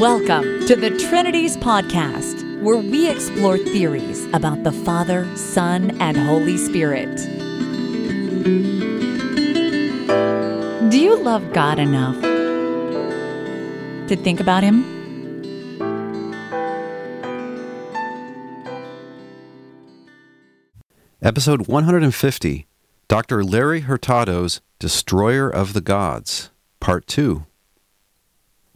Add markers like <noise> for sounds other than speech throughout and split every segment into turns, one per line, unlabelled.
Welcome to the Trinities Podcast, where we explore theories about the Father, Son, and Holy Spirit. Do you love God enough to think about Him?
Episode 150 Dr. Larry Hurtado's Destroyer of the Gods, Part 2.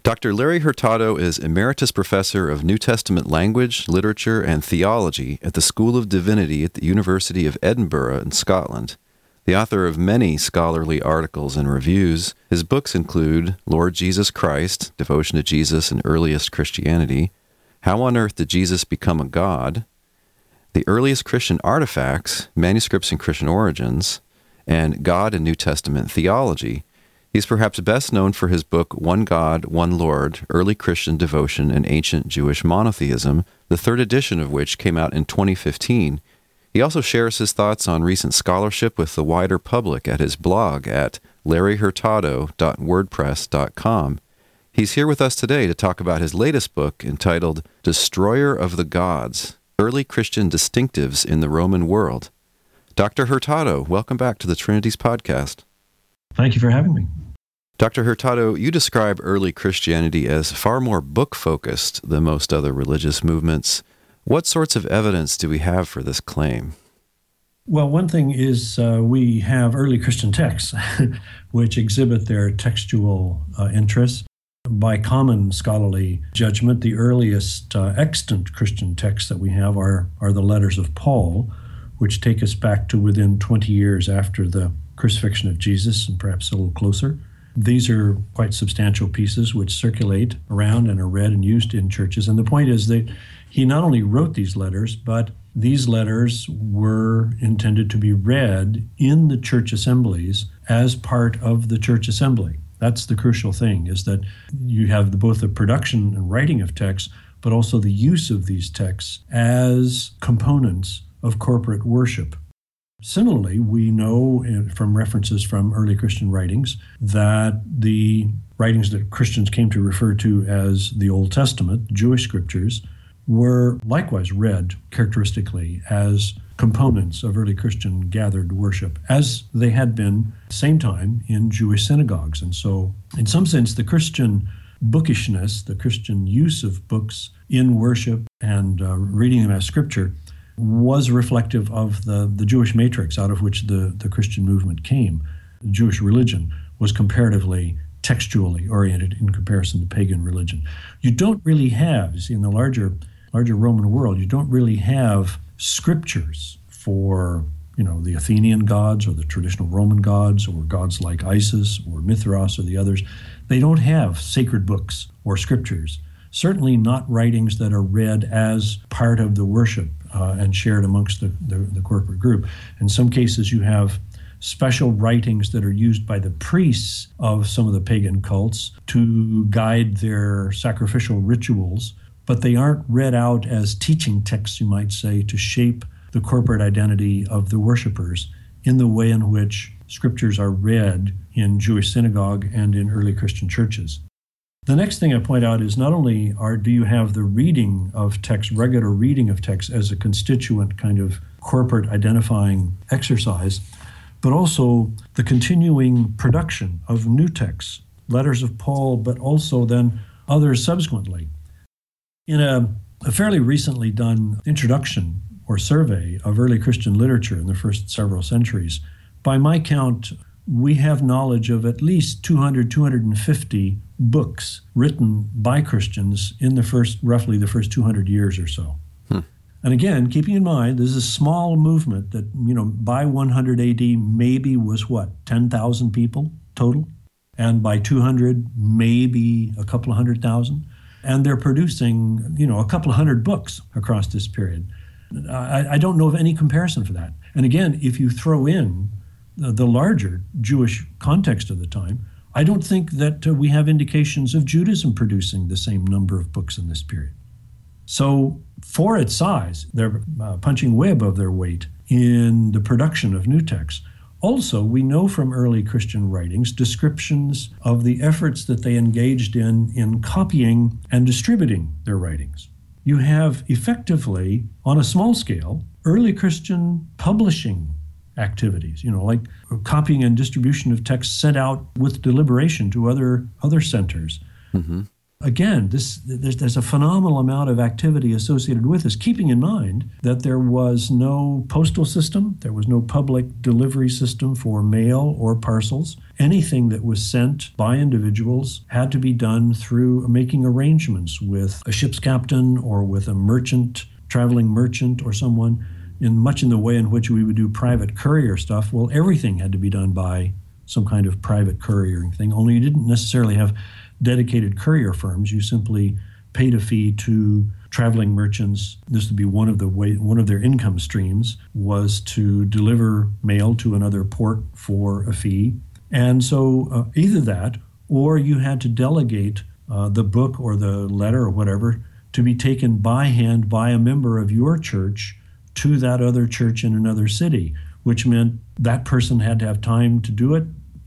Dr. Larry Hurtado is Emeritus Professor of New Testament Language, Literature, and Theology at the School of Divinity at the University of Edinburgh in Scotland. The author of many scholarly articles and reviews, his books include Lord Jesus Christ, Devotion to Jesus and Earliest Christianity, How on Earth Did Jesus Become a God, The Earliest Christian Artifacts, Manuscripts and Christian Origins, and God and New Testament Theology, He's perhaps best known for his book One God, One Lord Early Christian Devotion and Ancient Jewish Monotheism, the third edition of which came out in 2015. He also shares his thoughts on recent scholarship with the wider public at his blog at larryhurtado.wordpress.com. He's here with us today to talk about his latest book entitled Destroyer of the Gods Early Christian Distinctives in the Roman World. Dr. Hurtado, welcome back to the Trinities Podcast.
Thank you for having me.
Dr. Hurtado, you describe early Christianity as far more book focused than most other religious movements. What sorts of evidence do we have for this claim?
Well, one thing is uh, we have early Christian texts <laughs> which exhibit their textual uh, interests. By common scholarly judgment, the earliest uh, extant Christian texts that we have are, are the letters of Paul, which take us back to within 20 years after the crucifixion of Jesus and perhaps a little closer. These are quite substantial pieces which circulate around and are read and used in churches. And the point is that he not only wrote these letters, but these letters were intended to be read in the church assemblies as part of the church assembly. That's the crucial thing is that you have both the production and writing of texts, but also the use of these texts as components of corporate worship. Similarly, we know uh, from references from early Christian writings that the writings that Christians came to refer to as the Old Testament, Jewish scriptures, were likewise read characteristically as components of early Christian gathered worship, as they had been same time in Jewish synagogues. And so, in some sense, the Christian bookishness, the Christian use of books in worship and uh, reading them as scripture was reflective of the, the Jewish matrix out of which the, the Christian movement came. The Jewish religion was comparatively textually oriented in comparison to pagan religion. You don't really have, you see, in the larger larger Roman world, you don't really have scriptures for you know the Athenian gods or the traditional Roman gods or gods like Isis or Mithras or the others. They don't have sacred books or scriptures. Certainly not writings that are read as part of the worship uh, and shared amongst the, the, the corporate group. In some cases, you have special writings that are used by the priests of some of the pagan cults to guide their sacrificial rituals, but they aren't read out as teaching texts, you might say, to shape the corporate identity of the worshippers in the way in which scriptures are read in Jewish synagogue and in early Christian churches. The next thing I point out is not only are do you have the reading of text, regular reading of text as a constituent kind of corporate identifying exercise, but also the continuing production of new texts, letters of Paul, but also then others subsequently. In a, a fairly recently done introduction or survey of early Christian literature in the first several centuries, by my count, we have knowledge of at least 200, 250 books written by Christians in the first, roughly the first 200 years or so. Hmm. And again, keeping in mind, this is a small movement that, you know, by 100 AD maybe was what, 10,000 people total? And by 200, maybe a couple of hundred thousand. And they're producing, you know, a couple of hundred books across this period. I, I don't know of any comparison for that. And again, if you throw in the, larger Jewish context of the time, I don't think that uh, we have indications of Judaism producing the same number of books in this period. So, for its size, they're uh, punching way above their weight in the production of new texts. Also, we know from early Christian writings descriptions of the efforts that they engaged in in copying and distributing their writings. You have effectively, on a small scale, early Christian publishing activities, you know, like copying and distribution of texts sent out with deliberation to other other centers. Mm-hmm again, this there's, there's a phenomenal amount of activity associated with this, keeping in mind that there was no postal system, there was no public delivery system for mail or parcels. Anything that was sent by individuals had to be done through making arrangements with a ship's captain or with a merchant, traveling merchant or someone. In much in the way in which we would do private courier stuff, well, everything had to be done by some kind of private couriering thing. Only you didn't necessarily have dedicated courier firms. You simply paid a fee to traveling merchants. This would be one of the way one of their income streams was to deliver mail to another port for a fee. And so uh, either that, or you had to delegate uh, the book or the letter or whatever to be taken by hand by a member of your church to that other church in another city, which meant that person had to have time to do it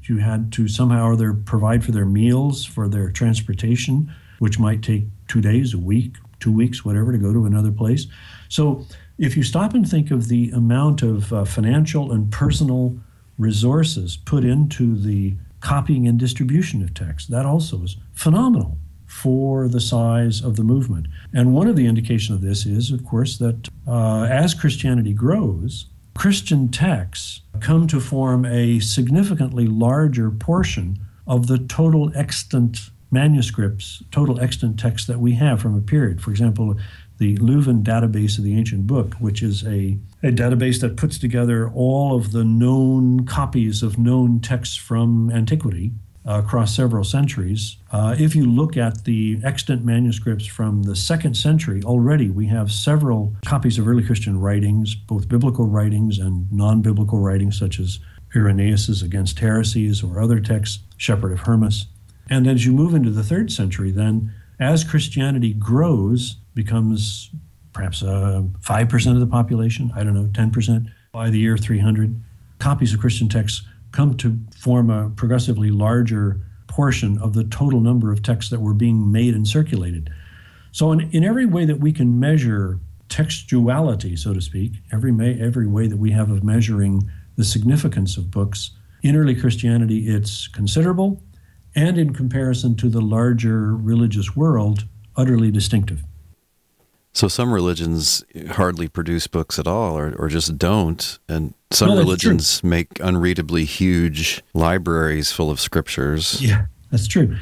you had to somehow or other provide for their meals, for their transportation, which might take two days, a week, two weeks, whatever, to go to another place. So if you stop and think of the amount of uh, financial and personal resources put into the copying and distribution of text, that also is phenomenal for the size of the movement. And one of the indications of this is, of course, that uh, as Christianity grows, Christian texts come to form a significantly larger portion of the total extant manuscripts, total extant texts that we have from a period. For example, the Leuven database of the ancient book, which is a, a database that puts together all of the known copies of known texts from antiquity uh, across several centuries. Uh, if you look at the extant manuscripts from the second century, already we have several copies of early Christian writings, both biblical writings and non biblical writings, such as Irenaeus's Against Heresies or other texts, Shepherd of Hermas. And as you move into the third century, then as Christianity grows, becomes perhaps uh, 5% of the population, I don't know, 10% by the year 300, copies of Christian texts come to form a progressively larger portion of the total number of texts that were being made and circulated. So, in, in every way that we can measure textuality, so to speak, every, may, every way that we have of measuring the significance of books, in early Christianity, it's considerable, and in comparison to the larger religious world, utterly distinctive.
So some religions hardly produce books at all, or, or just don't, and some no, religions true. make unreadably huge libraries full of scriptures.
Yeah, that's true.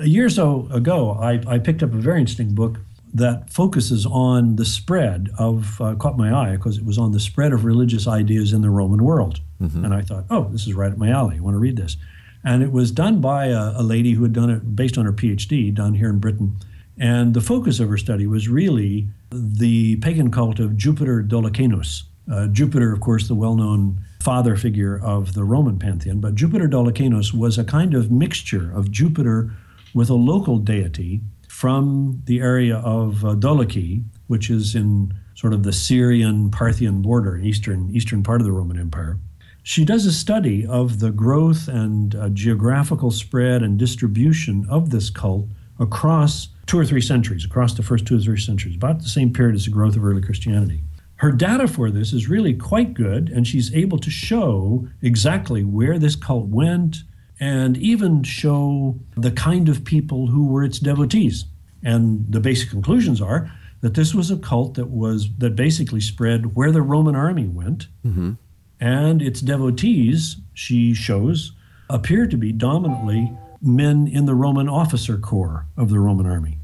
A year or so ago, I, I picked up a very interesting book that focuses on the spread of uh, caught my eye because it was on the spread of religious ideas in the Roman world, mm-hmm. and I thought, oh, this is right up my alley. I want to read this, and it was done by a, a lady who had done it based on her PhD done here in Britain and the focus of her study was really the pagan cult of Jupiter Dolichenus. Uh, Jupiter, of course, the well known father figure of the Roman pantheon, but Jupiter Dolichenus was a kind of mixture of Jupiter with a local deity from the area of uh, Doliche, which is in sort of the Syrian Parthian border, eastern, eastern part of the Roman Empire. She does a study of the growth and uh, geographical spread and distribution of this cult across two or three centuries, across the first two or three centuries, about the same period as the growth of early Christianity. Her data for this is really quite good, and she's able to show exactly where this cult went and even show the kind of people who were its devotees. And the basic conclusions are that this was a cult that was that basically spread where the Roman army went, mm-hmm. and its devotees, she shows, appear to be dominantly men in the Roman officer corps of the Roman army.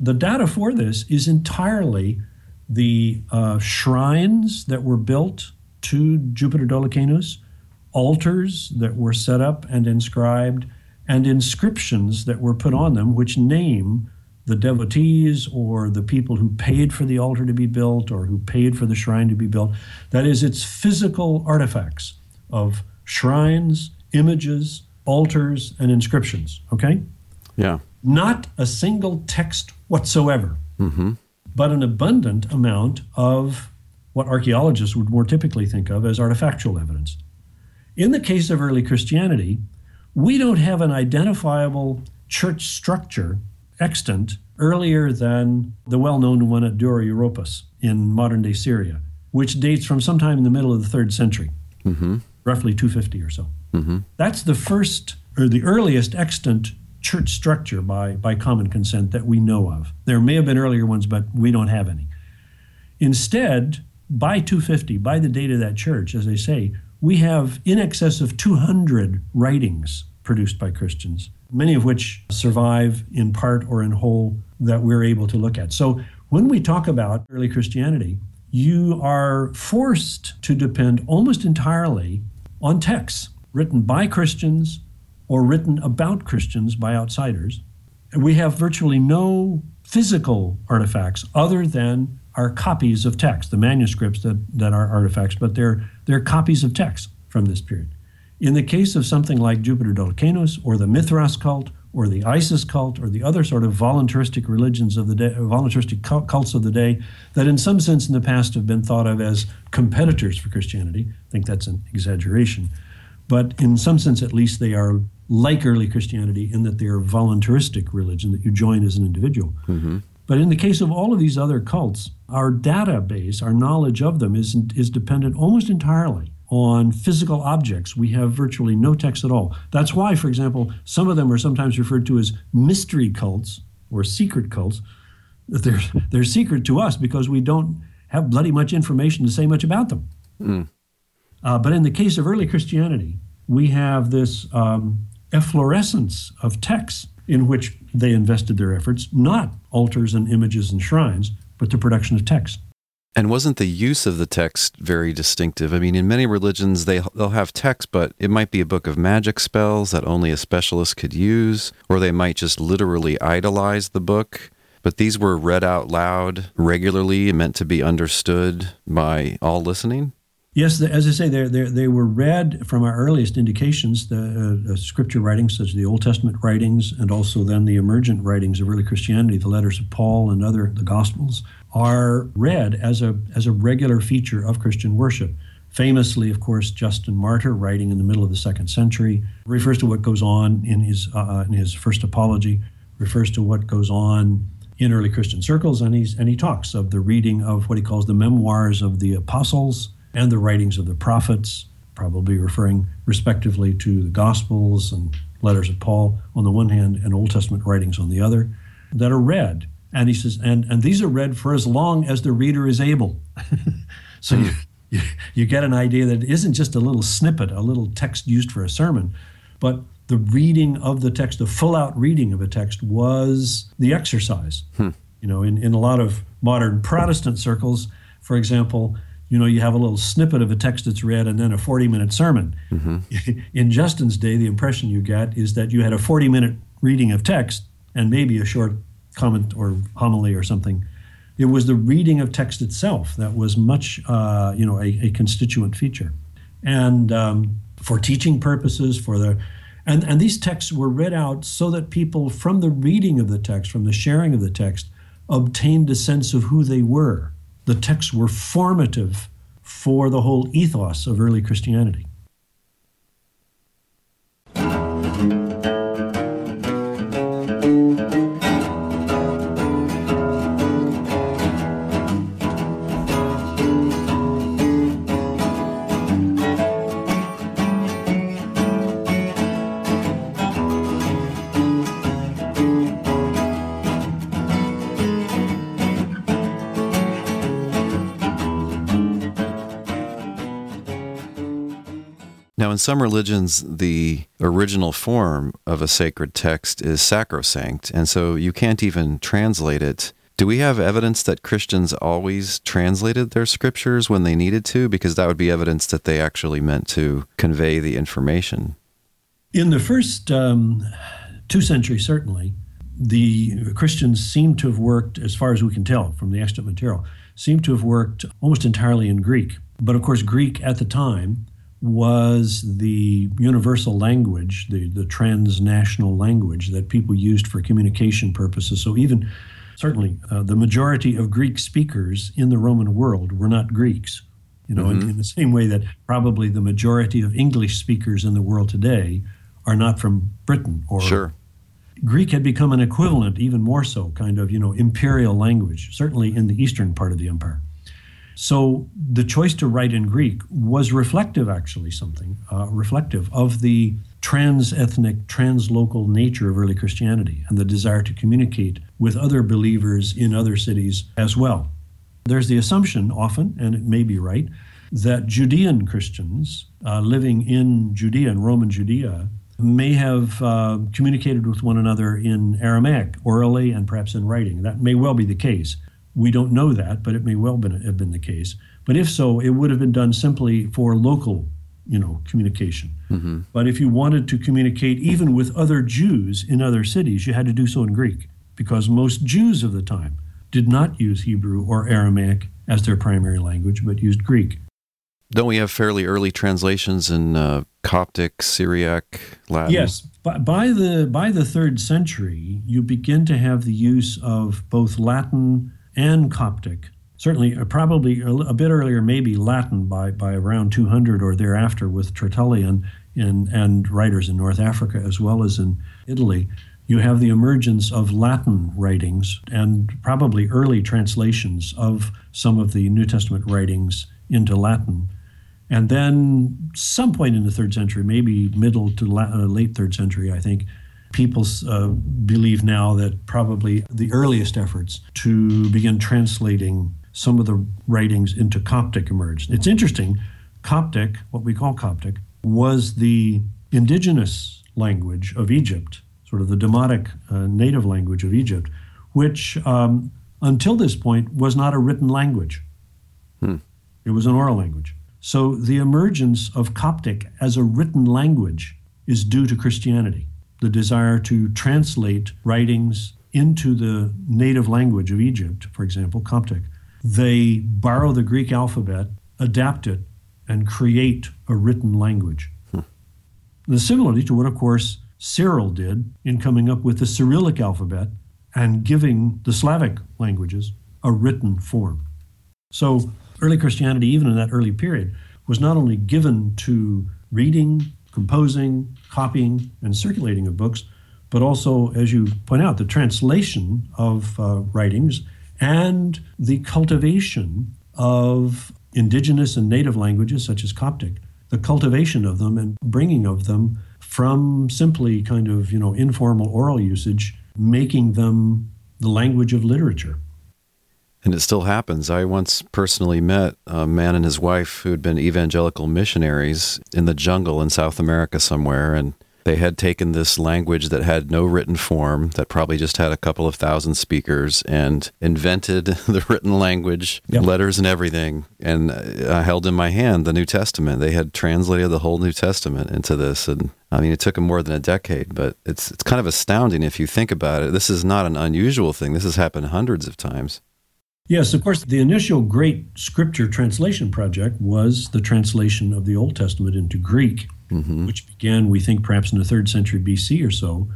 The data for this is entirely the uh, shrines that were built to Jupiter Dolichenus, altars that were set up and inscribed, and inscriptions that were put on them which name the devotees or the people who paid for the altar to be built or who paid for the shrine to be built. That is, it's physical artifacts of shrines, images, altars, and inscriptions. Okay?
Yeah.
Not a single text whatsoever, mm-hmm. but an abundant amount of what archaeologists would more typically think of as artifactual evidence. In the case of early Christianity, we don't have an identifiable church structure extant earlier than the well known one at Dura Europos in modern day Syria, which dates from sometime in the middle of the third century, mm-hmm. Roughly 250 or so. Mm-hmm. That's the first or the earliest extant church structure by, by common consent that we know of. There may have been earlier ones, but we don't have any. Instead, by 250, by the date of that church, as I say, we have in excess of 200 writings produced by Christians, many of which survive in part or in whole that we're able to look at. So when we talk about early Christianity, you are forced to depend almost entirely on texts written by Christians or written about Christians by outsiders. We have virtually no physical artifacts other than our copies of text, the manuscripts that, that are artifacts, but they're, they're copies of texts from this period. In the case of something like Jupiter Dolichenus or the Mithras cult or the Isis cult or the other sort of voluntaristic religions of the day, voluntaristic cults of the day that in some sense in the past have been thought of as competitors for Christianity. I think that's an exaggeration. But in some sense, at least, they are like early Christianity in that they are voluntaristic religion that you join as an individual. Mm-hmm. But in the case of all of these other cults, our database, our knowledge of them is, is dependent almost entirely on physical objects. We have virtually no text at all. That's why, for example, some of them are sometimes referred to as mystery cults or secret cults. They're, they're secret to us because we don't have bloody much information to say much about them. Mm. Uh, but in the case of early Christianity, we have this um, efflorescence of texts in which they invested their efforts, not altars and images and shrines, but the production of text.
And wasn't the use of the text very distinctive? I mean, in many religions, they they'll have text, but it might be a book of magic spells that only a specialist could use, or they might just literally idolize the book. But these were read out loud regularly meant to be understood by all listening.
Yes, as I say, they they were read from our earliest indications, the uh, scripture writings, such as the Old Testament writings, and also then the emergent writings of early Christianity, the letters of Paul and other the Gospels, are read as a as a regular feature of Christian worship. Famously, of course, Justin Martyr, writing in the middle of the second century, refers to what goes on in his uh, in his first apology, refers to what goes on in early Christian circles, and he's and he talks of the reading of what he calls the memoirs of the apostles and the writings of the prophets, probably referring respectively to the Gospels and letters of Paul on the one hand and Old Testament writings on the other, that are read. And he says, and, and these are read for as long as the reader is able. <laughs> so you, you, you get an idea that it isn't just a little snippet, a little text used for a sermon, but the reading of the text, the full out reading of a text was the exercise. Hmm. You know, in, in a lot of modern Protestant circles, for example, you know, you have a little snippet of a text that's read and then a 40 minute sermon. Mm-hmm. <laughs> In Justin's day, the impression you get is that you had a 40 minute reading of text and maybe a short comment or homily or something. It was the reading of text itself that was much, uh, you know, a, a, constituent feature. And um, for teaching purposes, for the and, and these texts were read out so that people, from the reading of the text, from the sharing of the text, obtained a sense of who they were the texts were formative for the whole ethos of early Christianity.
Now, in some religions, the original form of a sacred text is sacrosanct, and so you can't even translate it. Do we have evidence that Christians always translated their scriptures when they needed to? Because that would be evidence that they actually meant to convey the information.
In the first um, two centuries, certainly, the Christians seem to have worked, as far as we can tell from the extant material, seem to have worked almost entirely in Greek. But of course, Greek at the time was the universal language, the, the transnational language that people used for communication purposes. So, even certainly, uh, the majority of Greek speakers in the Roman world were not Greeks. You know, mm-hmm. in, in the same way that probably the majority of English speakers in the world today are not from Britain or
sure.
Greek had become an equivalent, even more so, kind of, you know, imperial language, certainly in the eastern part of the empire. So the choice to write in Greek was reflective, actually, something uh, reflective of the trans ethnic, trans local nature of early Christianity and the desire to communicate with other believers in other cities as well. There's the assumption, often, and it may be right, that Judean Christians uh, living in Judea and Roman Judea may have uh, communicated with one another in Aramaic, orally and perhaps in writing. That may well be the case. We don't know that, but it may well been, have been the case. But if so, it would have been done simply for local, you know, communication. Mm-hmm. But if you wanted to communicate even with other Jews in other cities, you had to do so in Greek, because most Jews of the time did not use Hebrew or Aramaic as their primary language, but used Greek.
Don't we have fairly early translations in uh, Coptic, Syriac, Latin?
Yes. By, by, the by the third century, you begin to have the use of both Latin and Coptic. Certainly, uh, probably a, a, bit earlier, maybe Latin by, by around 200 or thereafter with Tertullian in, and writers in North Africa as well as in Italy. You have the emergence of Latin writings and probably early translations of some of the New Testament writings into Latin. And then, some point in the third century, maybe middle to la- uh, late third century, I think, people uh, believe now that probably the earliest efforts to begin translating some of the writings into Coptic emerged. It's interesting, Coptic, what we call Coptic, was the indigenous language of Egypt, sort of the Demotic uh, native language of Egypt, which um, until this point was not a written language. Hmm. It was an oral language. So the emergence of Coptic as a written language is due to Christianity, the desire to translate writings into the native language of Egypt, for example, Coptic. They borrow the Greek alphabet, adapt it, and create a written language. Hmm. Similarly to what, of course, Cyril did in coming up with the Cyrillic alphabet and giving the Slavic languages a written form. So early Christianity, even in that early period, was not only given to reading, composing, copying, and circulating of books, but also, as you point out, the translation of uh, writings and the cultivation of indigenous and native languages such as Coptic, the cultivation of them and bringing of them from simply kind of, you know, informal oral usage, making them the language of literature.
And it still happens. I once personally met a man and his wife who had been evangelical missionaries in the jungle in South America somewhere. And they had taken this language that had no written form, that probably just had a couple of thousand speakers, and invented <laughs> the written language, yep. letters and everything. And I held in my hand the New Testament. They had translated the whole New Testament into this. And I mean, it took them more than a decade, but it's, it's kind of astounding if you think about it. This is not an unusual thing, this has happened hundreds of times.
Yes, of course, the initial great scripture translation project was the translation of the Old Testament into Greek, mm-hmm. which began, we think, perhaps in the third century BC or so,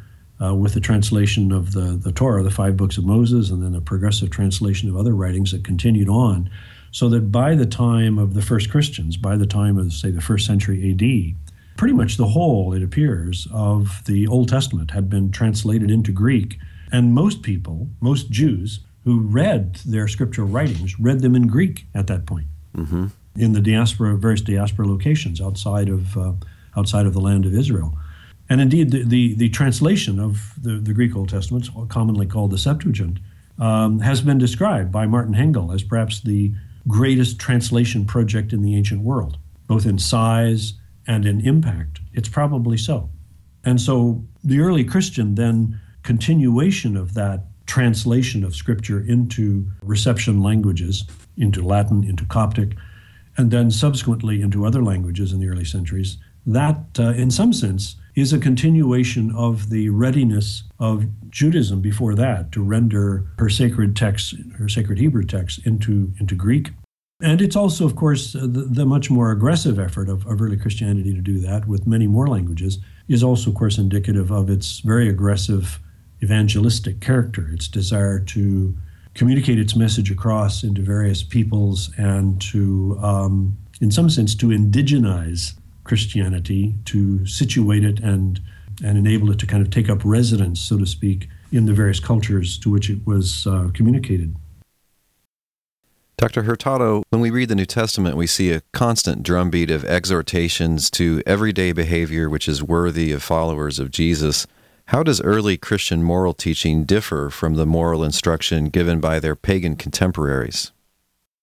uh, with the translation of the, the Torah, the five books of Moses, and then a progressive translation of other writings that continued on. So that by the time of the first Christians, by the time of, say, the first century AD, pretty much the whole, it appears, of the Old Testament had been translated into Greek. And most people, most Jews, who read their scriptural writings read them in Greek at that point mm-hmm. in the diaspora, various diaspora locations outside of uh, outside of the land of Israel. And indeed, the, the, the translation of the, the, Greek Old Testament, commonly called the Septuagint, um, has been described by Martin Hengel as perhaps the greatest translation project in the ancient world, both in size and in impact. It's probably so. And so the early Christian then continuation of that translation of scripture into reception languages, into Latin, into Coptic, and then subsequently into other languages in the early centuries, that, uh, in some sense, is a continuation of the readiness of Judaism before that to render her sacred texts, her sacred Hebrew texts, into, into Greek. And it's also, of course, uh, the, the, much more aggressive effort of, of early Christianity to do that with many more languages is also, of course, indicative of its very aggressive evangelistic character, its desire to communicate its message across into various peoples and to um, in some sense, to indigenize Christianity, to situate it and and enable it to kind of take up residence, so to speak, in the various cultures to which it was uh, communicated.
Dr. Hurtado, when we read the New Testament, we see a constant drumbeat of exhortations to everyday behavior which is worthy of followers of Jesus. How does early Christian moral teaching differ from the moral instruction given by their pagan contemporaries?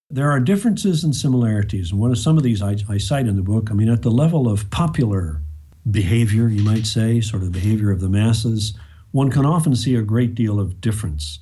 There are differences and similarities. And one of some of these I, I cite in the book. I mean, at the level of popular behavior, you might say, sort of the behavior of the masses, one can often see a great deal of difference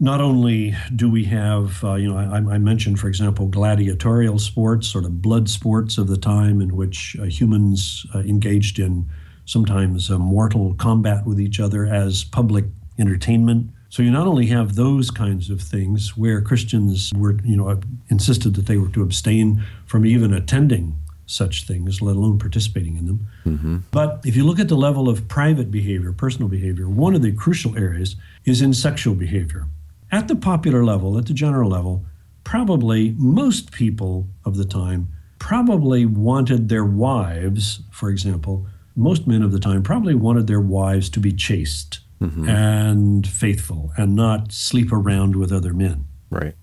not only do we have, uh, you know, I, I, mentioned, for example, gladiatorial sports, sort of blood sports of the time in which uh, humans uh, engaged in sometimes a mortal combat with each other as public entertainment. So you not only have those kinds of things where Christians were, you know, insisted that they were to abstain from even attending such things, let alone participating in them. Mm-hmm. But if you look at the level of private behavior, personal behavior, one of the crucial areas is in sexual behavior. At the popular level, at the general level, probably most people of the time probably wanted their wives, for example, most men of the time probably wanted their wives to be chaste mm-hmm. and faithful and not sleep around with other men.
Right.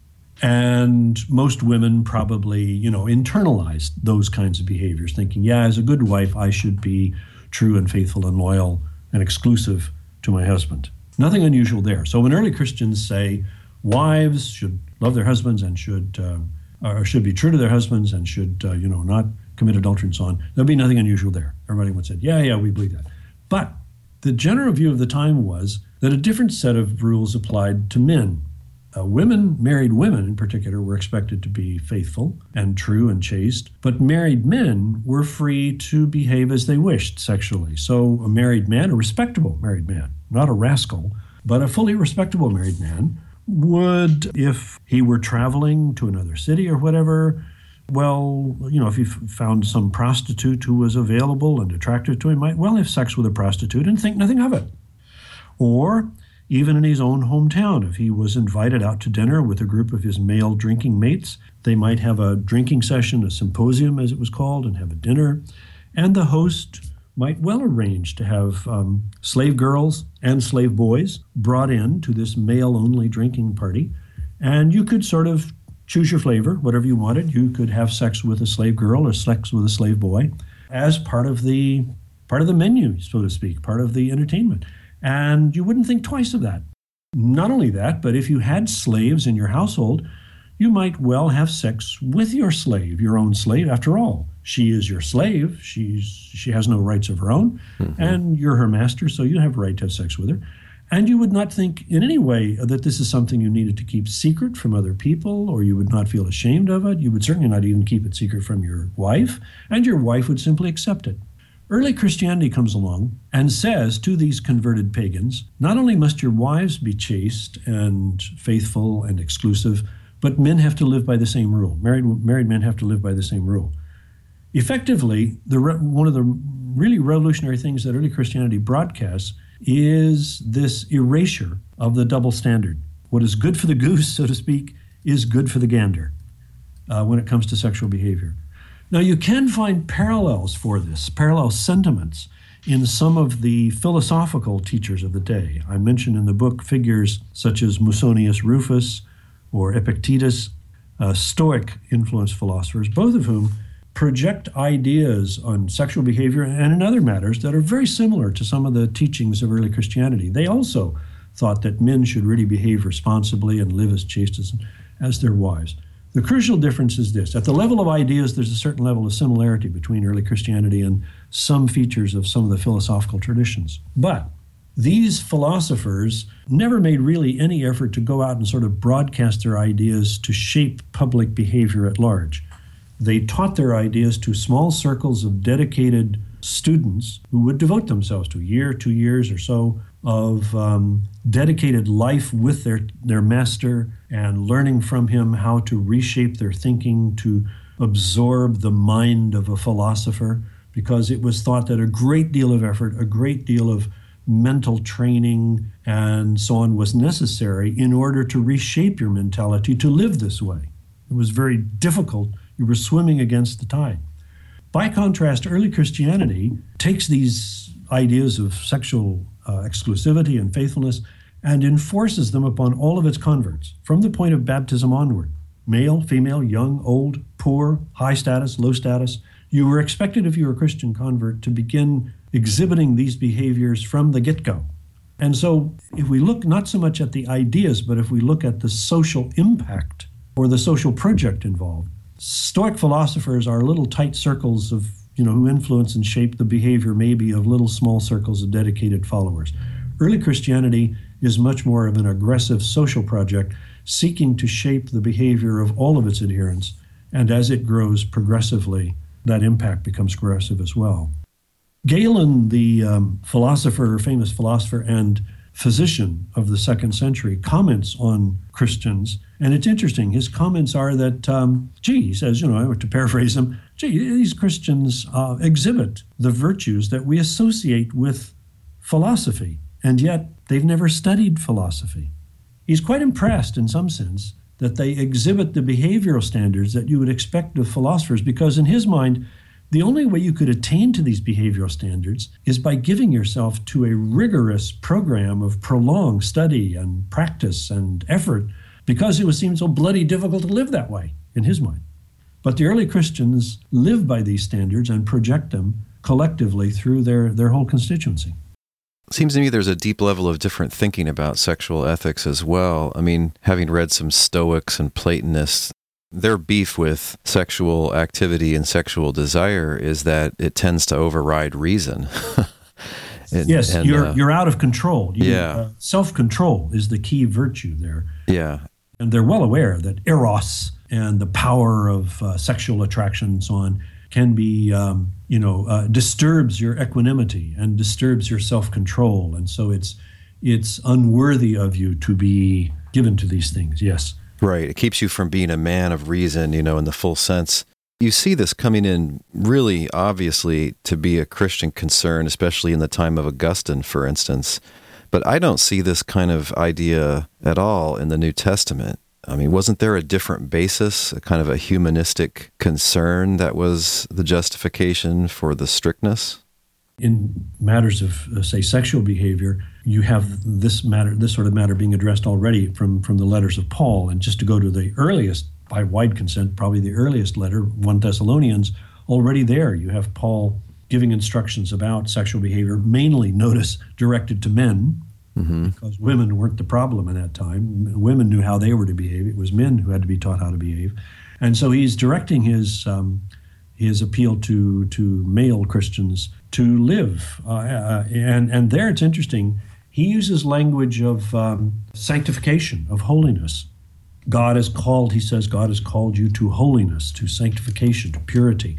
And most women probably, you know, internalized those kinds of behaviors, thinking, yeah, as a good wife, I should be true and faithful and loyal and exclusive to my husband. Nothing unusual there. So when early Christians say wives should love their husbands and should uh, or should be true to their husbands and should uh, you know not commit adultery and so on, there'd be nothing unusual there. Everybody would say, yeah, yeah, we believe that. But the general view of the time was that a different set of rules applied to men. Uh, women, married women in particular, were expected to be faithful and true and chaste, but married men were free to behave as they wished sexually. So, a married man, a respectable married man, not a rascal, but a fully respectable married man, would, if he were traveling to another city or whatever, well, you know, if he found some prostitute who was available and attractive to him, might well have sex with a prostitute and think nothing of it. Or even in his own hometown. If he was invited out to dinner with a group of his male drinking mates, they might have a drinking session, a symposium as it was called, and have a dinner. And the host might well arrange to have um, slave girls and slave boys brought in to this male only drinking party. And you could sort of choose your flavor, whatever you wanted. You could have sex with a slave girl or sex with a slave boy as part of the part of the menu, so to speak, part of the entertainment. And you wouldn't think twice of that. Not only that, but if you had slaves in your household, you might well have sex with your slave, your own slave. After all, she is your slave. She's she has no rights of her own, mm-hmm. and you're her master, so you have a right to have sex with her. And you would not think in any way that this is something you needed to keep secret from other people, or you would not feel ashamed of it. You would certainly not even keep it secret from your wife, and your wife would simply accept it. Early Christianity comes along and says to these converted pagans not only must your wives be chaste and faithful and exclusive, but men have to live by the same rule. Married, married men have to live by the same rule. Effectively, the, one of the really revolutionary things that early Christianity broadcasts is this erasure of the double standard. What is good for the goose, so to speak, is good for the gander uh, when it comes to sexual behavior. Now, you can find parallels for this, parallel sentiments in some of the philosophical teachers of the day. I mention in the book figures such as Musonius Rufus or Epictetus, uh, Stoic influenced philosophers, both of whom project ideas on sexual behavior and in other matters that are very similar to some of the teachings of early Christianity. They also thought that men should really behave responsibly and live as chaste as, as their wives. The crucial difference is this at the level of ideas, there's a certain level of similarity between early Christianity and some features of some of the philosophical traditions. But these philosophers never made really any effort to go out and sort of broadcast their ideas to shape public behavior at large. They taught their ideas to small circles of dedicated students who would devote themselves to a year, two years or so of um, dedicated life with their, their master and learning from him how to reshape their thinking, to absorb the mind of a philosopher, because it was thought that a great deal of effort, a great deal of mental training, and so on was necessary in order to reshape your mentality to live this way. It was very difficult You were swimming against the tide. By contrast, early Christianity takes these ideas of sexual uh, exclusivity and faithfulness and enforces them upon all of its converts from the point of baptism onward male, female, young, old, poor, high status, low status. You were expected, if you were a Christian convert, to begin exhibiting these behaviors from the get go. And so, if we look not so much at the ideas, but if we look at the social impact or the social project involved, Stoic philosophers are little tight circles of, you know, who influence and shape the behavior maybe of little small circles of dedicated followers. Early Christianity is much more of an aggressive social project seeking to shape the behavior of all of its adherents. And as it grows progressively, that impact becomes progressive as well. Galen, the um, philosopher, famous philosopher, and physician of the second century, comments on Christians. And it's interesting. His comments are that, um, gee, he says, you know, to paraphrase him, gee, these Christians uh, exhibit the virtues that we associate with philosophy, and yet they've never studied philosophy. He's quite impressed, in some sense, that they exhibit the behavioral standards that you would expect of philosophers, because in his mind, the only way you could attain to these behavioral standards is by giving yourself to a rigorous program of prolonged study and practice and effort, because it would seem so bloody difficult to live that way, in his mind. But the early Christians live by these standards and project them collectively through their, their whole constituency.
Seems to me there's a deep level of different thinking about sexual ethics as well. I mean, having read some Stoics and Platonists, their beef with sexual activity and sexual desire is that it tends to override reason. <laughs>
and, yes, and, you're uh, you're out of control. You,
yeah, uh,
self control is the key virtue there.
Yeah,
and they're well aware that eros and the power of uh, sexual attraction and so on can be, um, you know, uh, disturbs your equanimity and disturbs your self-control, and so it's it's unworthy of you to be given to these things. Yes.
Right. It keeps you from being a man of reason, you know, in the full sense. You see this coming in really obviously to be a Christian concern, especially in the time of Augustine, for instance. But I don't see this kind of idea at all in the New Testament. I mean, wasn't there a different basis, a kind of a humanistic concern that was the justification for the strictness?
In matters of, uh, say, sexual behavior, you have this matter, this sort of matter being addressed already from, from the letters of Paul. And just to go to the earliest, by wide consent, probably the earliest letter, 1 Thessalonians, already there you have Paul giving instructions about sexual behavior, mainly, notice, directed to men, mm-hmm. because women weren't the problem in that time. Women knew how they were to behave. It was men who had to be taught how to behave. And so he's directing his um, his appeal to to male Christians to live. Uh, uh, and and there it's interesting. He uses language of um, sanctification, of holiness. God has called, he says, God has called you to holiness, to sanctification, to purity,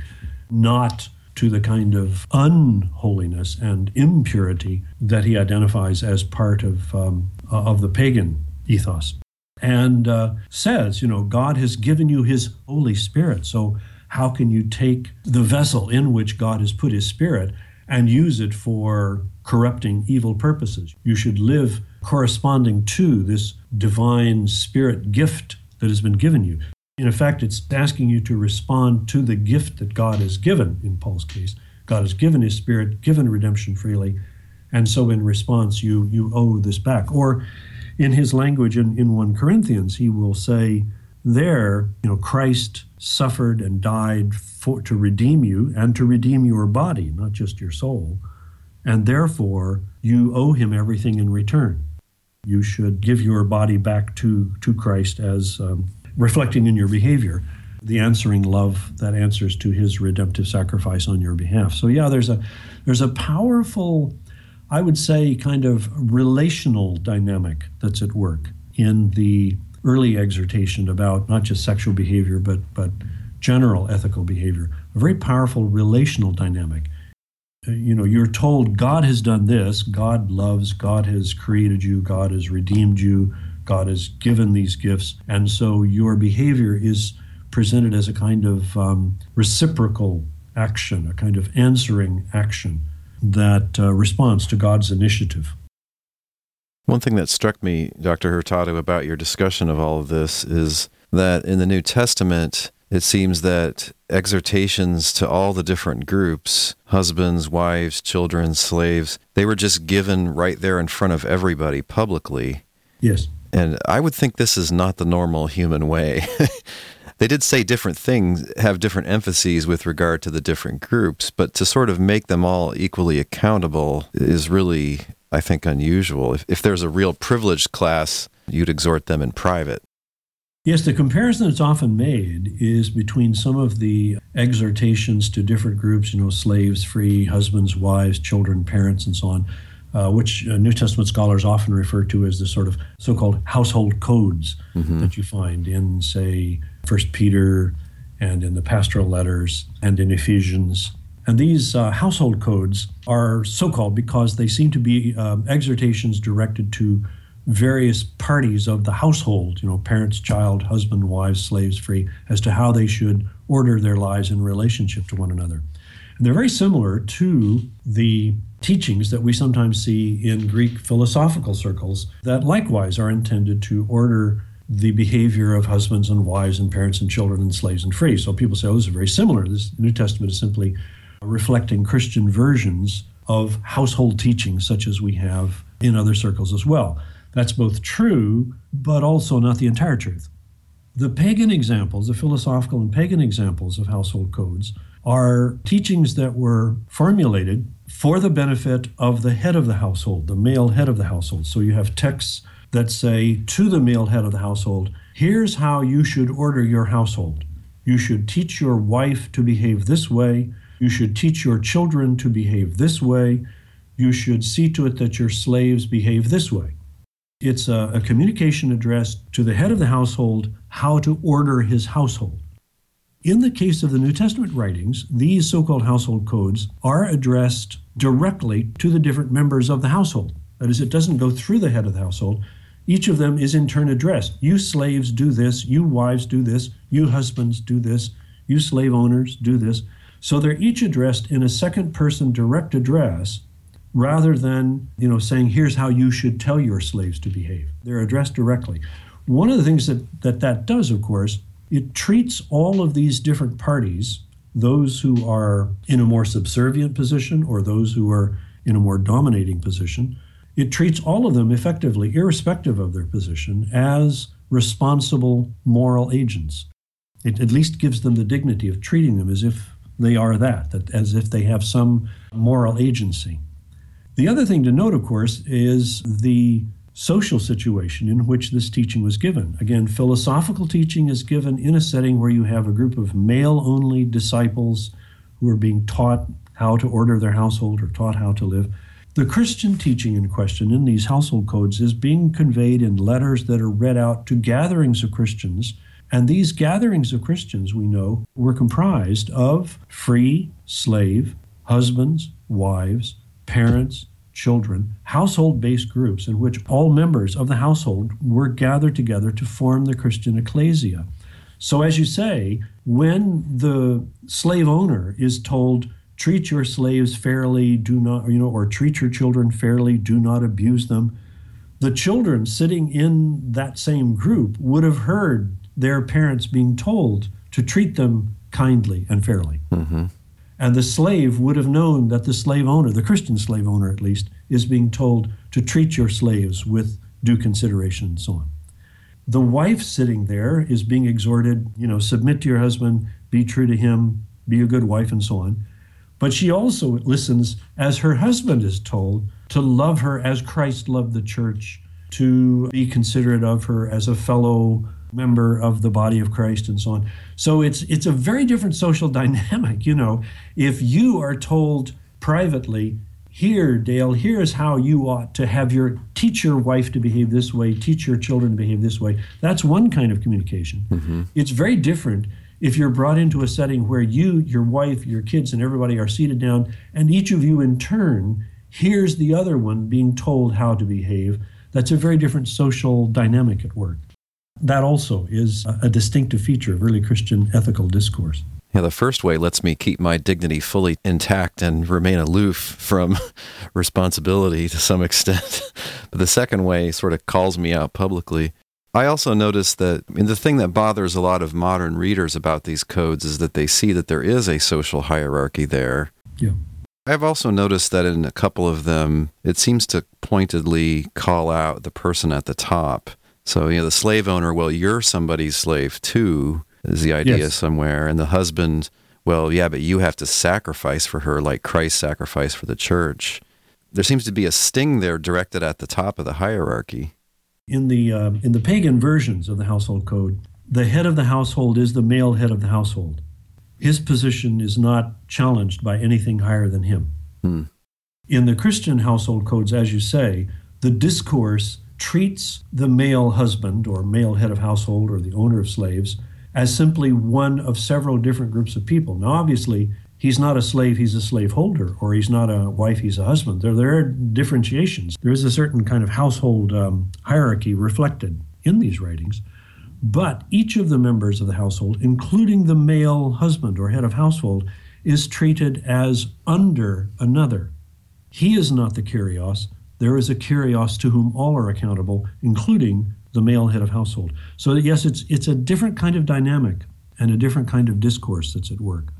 not to the kind of unholiness and impurity that he identifies as part of, um, of the pagan ethos. And uh, says, you know, God has given you his Holy Spirit. So, how can you take the vessel in which God has put his Spirit and use it for corrupting evil purposes? You should live corresponding to this divine spirit gift that has been given you. In effect, it's asking you to respond to the gift that God has given, in Paul's case. God has given his spirit, given redemption freely. And so in response, you, you owe this back. Or in his language in, in 1 Corinthians, he will say, there, you know, Christ suffered and died for, to redeem you and to redeem your body, not just your soul. And therefore, you owe him everything in return. You should give your body back to, to Christ as um, reflecting in your behavior the answering love that answers to his redemptive sacrifice on your behalf. So yeah, there's a there's a powerful I would say kind of relational dynamic that's at work in the early exhortation about not just sexual behavior but but general ethical behavior. A very powerful relational dynamic. Uh, you know, you're told God has done this, God loves, God has created you, God has redeemed you, God has given these gifts. And so your behavior is presented as a kind of um, reciprocal action, a kind of answering action that uh, responds to God's initiative.
One thing that struck me, Dr. Hurtado, about your discussion of all of this is that in the New Testament, it seems that exhortations to all the different groups husbands, wives, children, slaves they were just given right there in front of everybody publicly.
Yes.
And I would think this is not the normal human way. <laughs> they did say different things, have different emphases with regard to the different groups, but to sort of make them all equally accountable is really, I think, unusual. If, if there's a real privileged class, you'd exhort them in private.
Yes, the comparison that's often made is between some of the exhortations to different groups, you know, slaves, free, husbands, wives, children, parents, and so on, uh, which uh, New Testament scholars often refer to as the sort of so called household codes mm-hmm. that you find in, say, First Peter and in the pastoral letters and in Ephesians. And these uh, household codes are so called because they seem to be um, exhortations directed to various parties of the household, you know, parents, child, husband, wives, slaves, free, as to how they should order their lives in relationship to one another. And they're very similar to the teachings that we sometimes see in Greek philosophical circles that likewise are intended to order the behavior of husbands and wives and parents and children and slaves and free. So people say, oh, this is very similar. This New Testament is simply reflecting Christian versions of household teachings such as we have in other circles as well. That's both true, but also not the entire truth. The pagan examples, the philosophical and pagan examples of household codes, are teachings that were formulated for the benefit of the head of the household, the male head of the household. So you have texts that say to the male head of the household, here's how you should order your household. You should teach your wife to behave this way. You should teach your children to behave this way. You should see to it that your slaves behave this way. It's a, a communication addressed to the head of the household how to order his household. In the case of the New Testament writings, these so called household codes are addressed directly to the different members of the household. That is, it doesn't go through the head of the household. Each of them is in turn addressed. You slaves do this, you wives do this, you husbands do this, you slave owners do this. So they're each addressed in a second person direct address rather than you know saying here's how you should tell your slaves to behave they're addressed directly one of the things that that, that does of course it treats all of these different parties those who are in a more subservient position or those who are in a more dominating position. It treats all of them effectively irrespective of their position as responsible moral agents. It at least gives them the dignity of treating them as if they are that, that as if they have some moral agency. The other thing to note, of course, is the social situation in which this teaching was given. Again, philosophical teaching is given in a setting where you have a group of male only disciples who are being taught how to order their household or taught how to live. The Christian teaching in question in these household codes is being conveyed in letters that are read out to gatherings of Christians. And these gatherings of Christians, we know, were comprised of free, slave, husbands, wives, parents, children, household based groups in which all members of the household were gathered together to form the Christian ecclesia. So, as you say, when the slave owner is told, treat your slaves fairly, do not, you know, or treat your children fairly, do not abuse them, the children sitting in that same group would have heard their parents being told to treat them kindly and fairly. Mm-hmm. And the slave would have known that the slave owner, the Christian slave owner at least, is being told to treat your slaves with due consideration and so on. The wife sitting there is being exhorted, you know, submit to your husband, be true to him, be a good wife, and so on. But she also listens as her husband is told to love her as Christ loved the church, to be considerate of her as a fellow member of the body of Christ and so on. So it's it's a very different social <laughs> dynamic, you know. If you are told privately, here, Dale, here's how you ought to have your teach your wife to behave this way, teach your children to behave this way. That's one kind of communication. Mm-hmm. It's very different if you're brought into a setting where you, your wife, your kids, and everybody are seated down, and each of you in turn hears the other one being told how to behave. That's a very different social dynamic at work. That also is a distinctive feature of early Christian ethical discourse.
Yeah, the first way lets me keep my dignity fully intact and remain aloof from <laughs> responsibility to some extent. <laughs> but the second way sort of calls me out publicly. I also noticed that I mean, the thing that bothers a lot of modern readers about these codes is that they see that there is a social hierarchy there.
Yeah.
I've also noticed that in a couple of them, it seems to pointedly call out the person at the top. So, you know, the slave owner, well, you're somebody's slave too, is the idea
Yes.
somewhere. And the husband, well, yeah, but you have to sacrifice for her like Christ sacrificed for the church. There seems to be a sting there directed at the top of the hierarchy.
In the uh, in the pagan versions of the household code, the head of the household is the male head of the household. His position is not challenged by anything higher than him.
Hmm.
In the Christian household codes, as you say, the discourse treats the male husband or male head of household or the owner of slaves as simply one of several different groups of people. Now, obviously, he's not a slave, he's a slaveholder, or he's not a wife, he's a husband. There, there are differentiations. There is a certain kind of household um, hierarchy reflected in these writings. But each of the members of the household, including the male husband or head of household, is treated as under another. He is not the kyrios. There is a kyrios to whom all are accountable, including the male head of household. So yes, it's it's a different kind of dynamic and a different kind of discourse that's at work.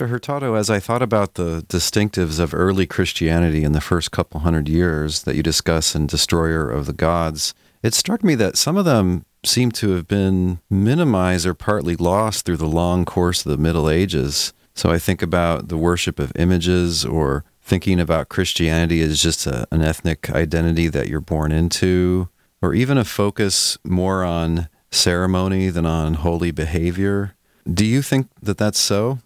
Dr. Hurtado, as I thought about the distinctives of early Christianity in the first couple hundred years that you discuss in Destroyer of the Gods, it struck me that some of them seem to have been minimized or partly lost through the long course of the Middle Ages. So I think about the worship of images or thinking about Christianity as just a, an ethnic identity that you're born into, or even a focus more on ceremony than on holy behavior. Do you think that that's so?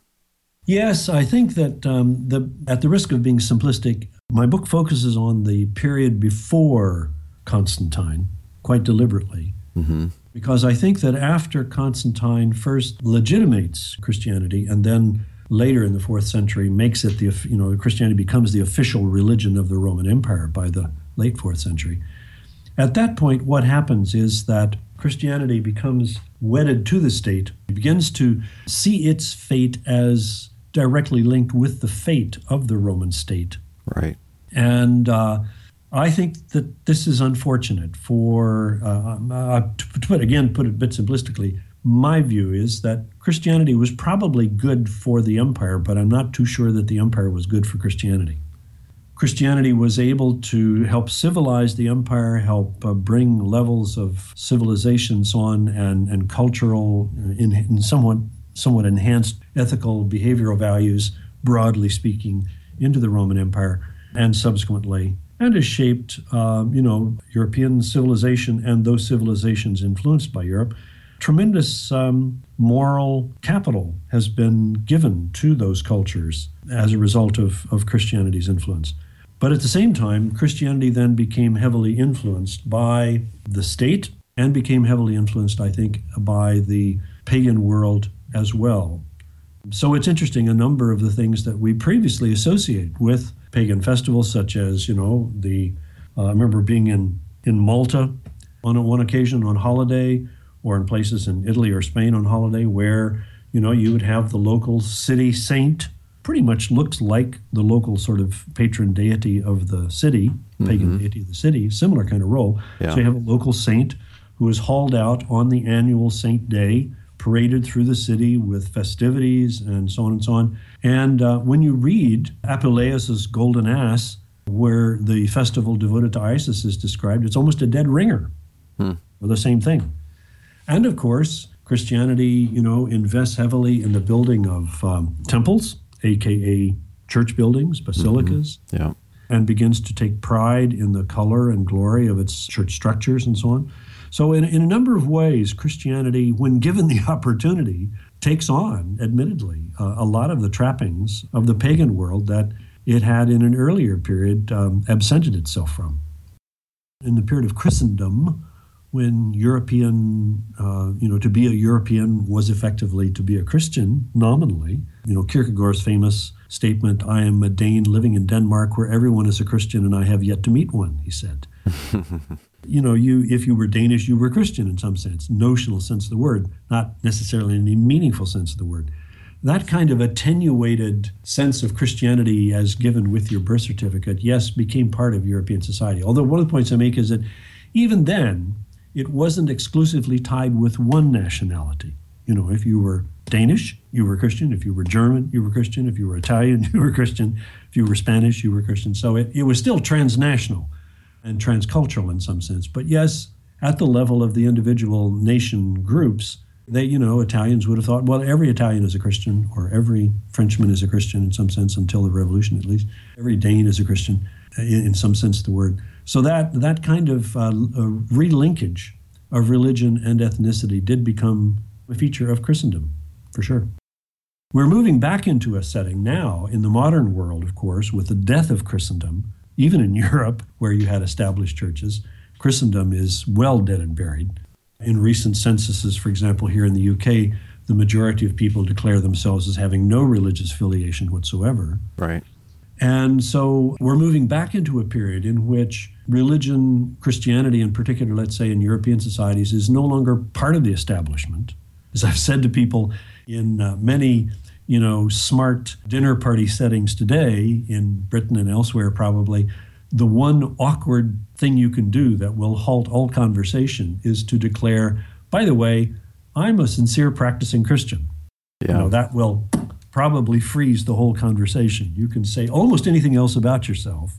Yes, I think that um, the, at the risk of being simplistic, my book focuses on the period before Constantine quite deliberately.
Mm-hmm.
Because I think that after Constantine first legitimates Christianity and then later in the fourth century makes it the, you know, Christianity becomes the official religion of the Roman Empire by the late fourth century. At that point, what happens is that Christianity becomes wedded to the state, it begins to see its fate as directly linked with the fate of the Roman state.
Right.
And uh, I think that this is unfortunate for, uh, uh, to put again, put it a bit simplistically, my view is that Christianity was probably good for the empire, but I'm not too sure that the empire was good for Christianity. Christianity was able to help civilize the empire, help uh, bring levels of civilizations on and, and cultural, in, in somewhat, somewhat enhanced ethical behavioral values, broadly speaking, into the Roman Empire and subsequently, and has shaped, um, you know, European civilization and those civilizations influenced by Europe. Tremendous um, moral capital has been given to those cultures as a result of, of Christianity's influence. But at the same time, Christianity then became heavily influenced by the state and became heavily influenced, I think, by the pagan world as well. So it's interesting, a number of the things that we previously associate with pagan festivals, such as, you know, the, uh, I remember being in, in Malta on one occasion on holiday, or in places in Italy or Spain on holiday, where, you know, you would have the local city saint pretty much looks like the local sort of patron deity of the city, pagan
Mhm.
deity of the city, similar kind of role.
Yeah.
So you have a local saint who is hauled out on the annual saint day, paraded through the city with festivities and so on and so on. And uh, when you read Apuleius's Golden Ass, where the festival devoted to Isis is described, it's almost a dead ringer
Hmm.
or the same thing. And of course, Christianity, you know, invests heavily in the building of um, temples, aka church buildings, basilicas,
Yeah.
and begins to take pride in the color and glory of its church structures and so on. So, in, in a number of ways, Christianity, when given the <laughs> opportunity, takes on, admittedly, uh, a lot of the trappings of the pagan world that it had in an earlier period um, absented itself from. In the period of Christendom, when European, uh, you know, to be a European was effectively to be a Christian nominally. You know, Kierkegaard's famous statement, I am a Dane living in Denmark where everyone is a Christian and I have yet to meet one, he said. <laughs> you know, you if you were Danish, you were Christian in some sense, notional sense of the word, not necessarily in any meaningful sense of the word. That kind of attenuated sense of Christianity as given with your birth certificate, yes, became part of European society. Although one of the points I make is that even then, it wasn't exclusively tied with one nationality. You know, if you were Danish, you were Christian. If you were German, you were Christian. If you were Italian, you were Christian. If you were Spanish, you were Christian. So it, it was still transnational and transcultural in some sense. But yes, at the level of the individual nation groups, they, you know, Italians would have thought, well, every Italian is a Christian, or every Frenchman is a Christian in some sense, until the revolution at least. Every Dane is a Christian in, in some sense the word. So that that kind of uh, relinkage of religion and ethnicity did become a feature of Christendom, for sure. We're moving back into a setting now in the modern world, of course, with the death of Christendom, even in <laughs> Europe, where you had established churches. Christendom is well dead and buried. In recent censuses, for example, here in the UK, the majority of people declare themselves as having no religious affiliation whatsoever.
Right.
And so we're moving back into a period in which religion, Christianity in particular, let's say in European societies, is no longer part of the establishment. As I've said to people in uh, many, you know, smart dinner party settings today in Britain and elsewhere, probably, the one awkward thing you can do that will halt all conversation is to declare, by the way, I'm a sincere practicing Christian.
Yeah.
You know, that will probably freeze the whole conversation. You can say almost anything else about yourself.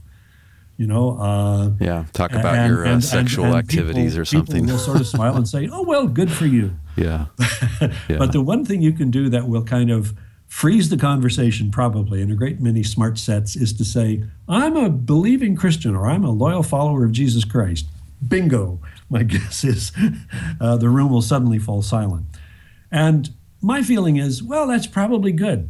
You know, uh,
yeah. Talk about and, your uh, and, sexual and, activities
people,
or something.
People will sort of smile and say, "Oh well, good for you." <laughs>
Yeah. <laughs>
yeah. but the one thing you can do that will kind of freeze the conversation, probably in a great many smart sets, is to say, "I'm a believing Christian" or "I'm a loyal follower of Jesus Christ." Bingo. My <laughs> guess is uh, the room will suddenly fall silent. And my feeling is, well, that's probably good.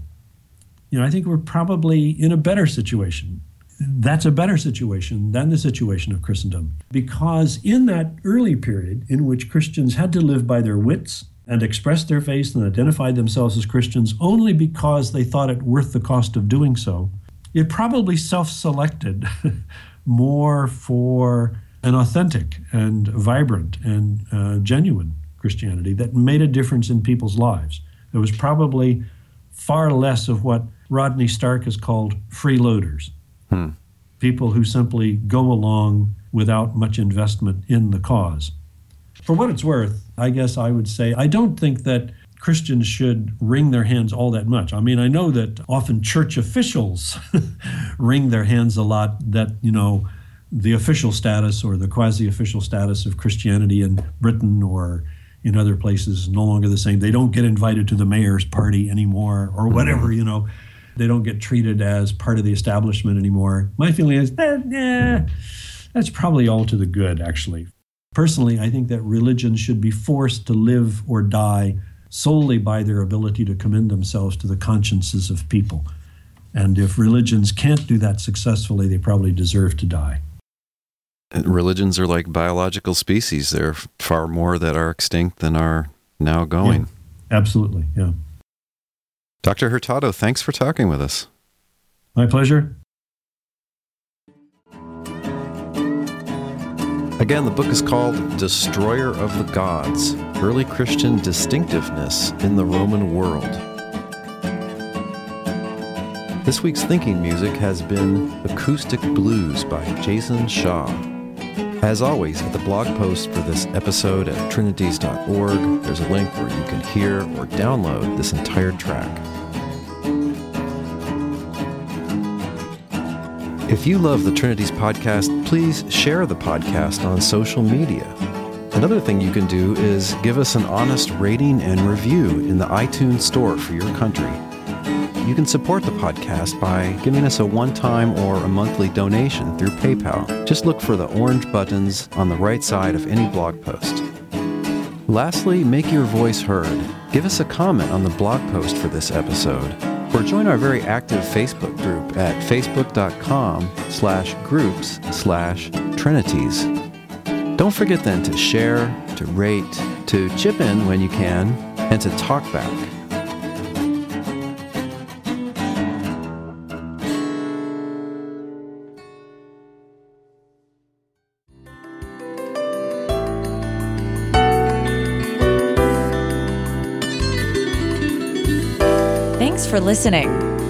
You know, I think we're probably in a better situation. That's a better situation than the situation of Christendom. Because in that early period in which Christians had to live by their wits and expressed their faith and identified themselves as Christians only because they thought it worth the cost of doing so, it probably self selected <laughs> more for an authentic and vibrant and uh, genuine Christianity that made a difference in people's lives. There was probably far less of what Rodney Stark has called freeloaders. Hmm. People who simply go along without much investment in the cause. For what it's worth, I guess I would say I don't think that Christians should wring their hands all that much. I mean, I know that often church officials <laughs> wring their hands a lot that, you know, the official status or the quasi official status of Christianity in Britain or in other places is no longer the same. They don't get invited to the mayor's party anymore or whatever, you know. They don't get treated as part of the establishment anymore. My feeling is, eh, eh, that's probably all to the good, actually. Personally, I think that religions should be forced to live or die solely by their ability to commend themselves to the consciences of people. And if religions can't do that successfully, they probably deserve to die
religions are like biological species. There are far more that are extinct than are now going.
Yeah, absolutely, yeah.
Dr. Hurtado, thanks for talking with us.
My pleasure.
Again, the book is called Destroyer of the Gods Early Christian Distinctiveness in the Roman World. This week's thinking music has been Acoustic Blues by Jason Shaw. As always, at the blog post for this episode at trinities.org, there's a link where you can hear or download this entire track. If you love the Trinities podcast, please share the podcast on social media. Another thing you can do is give us an honest rating and review in the iTunes store for your country you can support the podcast by giving us a one time or a monthly donation through PayPal. Just look for the orange buttons on the right side of any blog post. Lastly, make your voice heard. Give us a comment on the blog post for this episode, or join our very active Facebook at facebook.com slash groups slash trinities. Don't forget then to share, to rate, to chip in when you can, and to talk back.
Thanks for listening.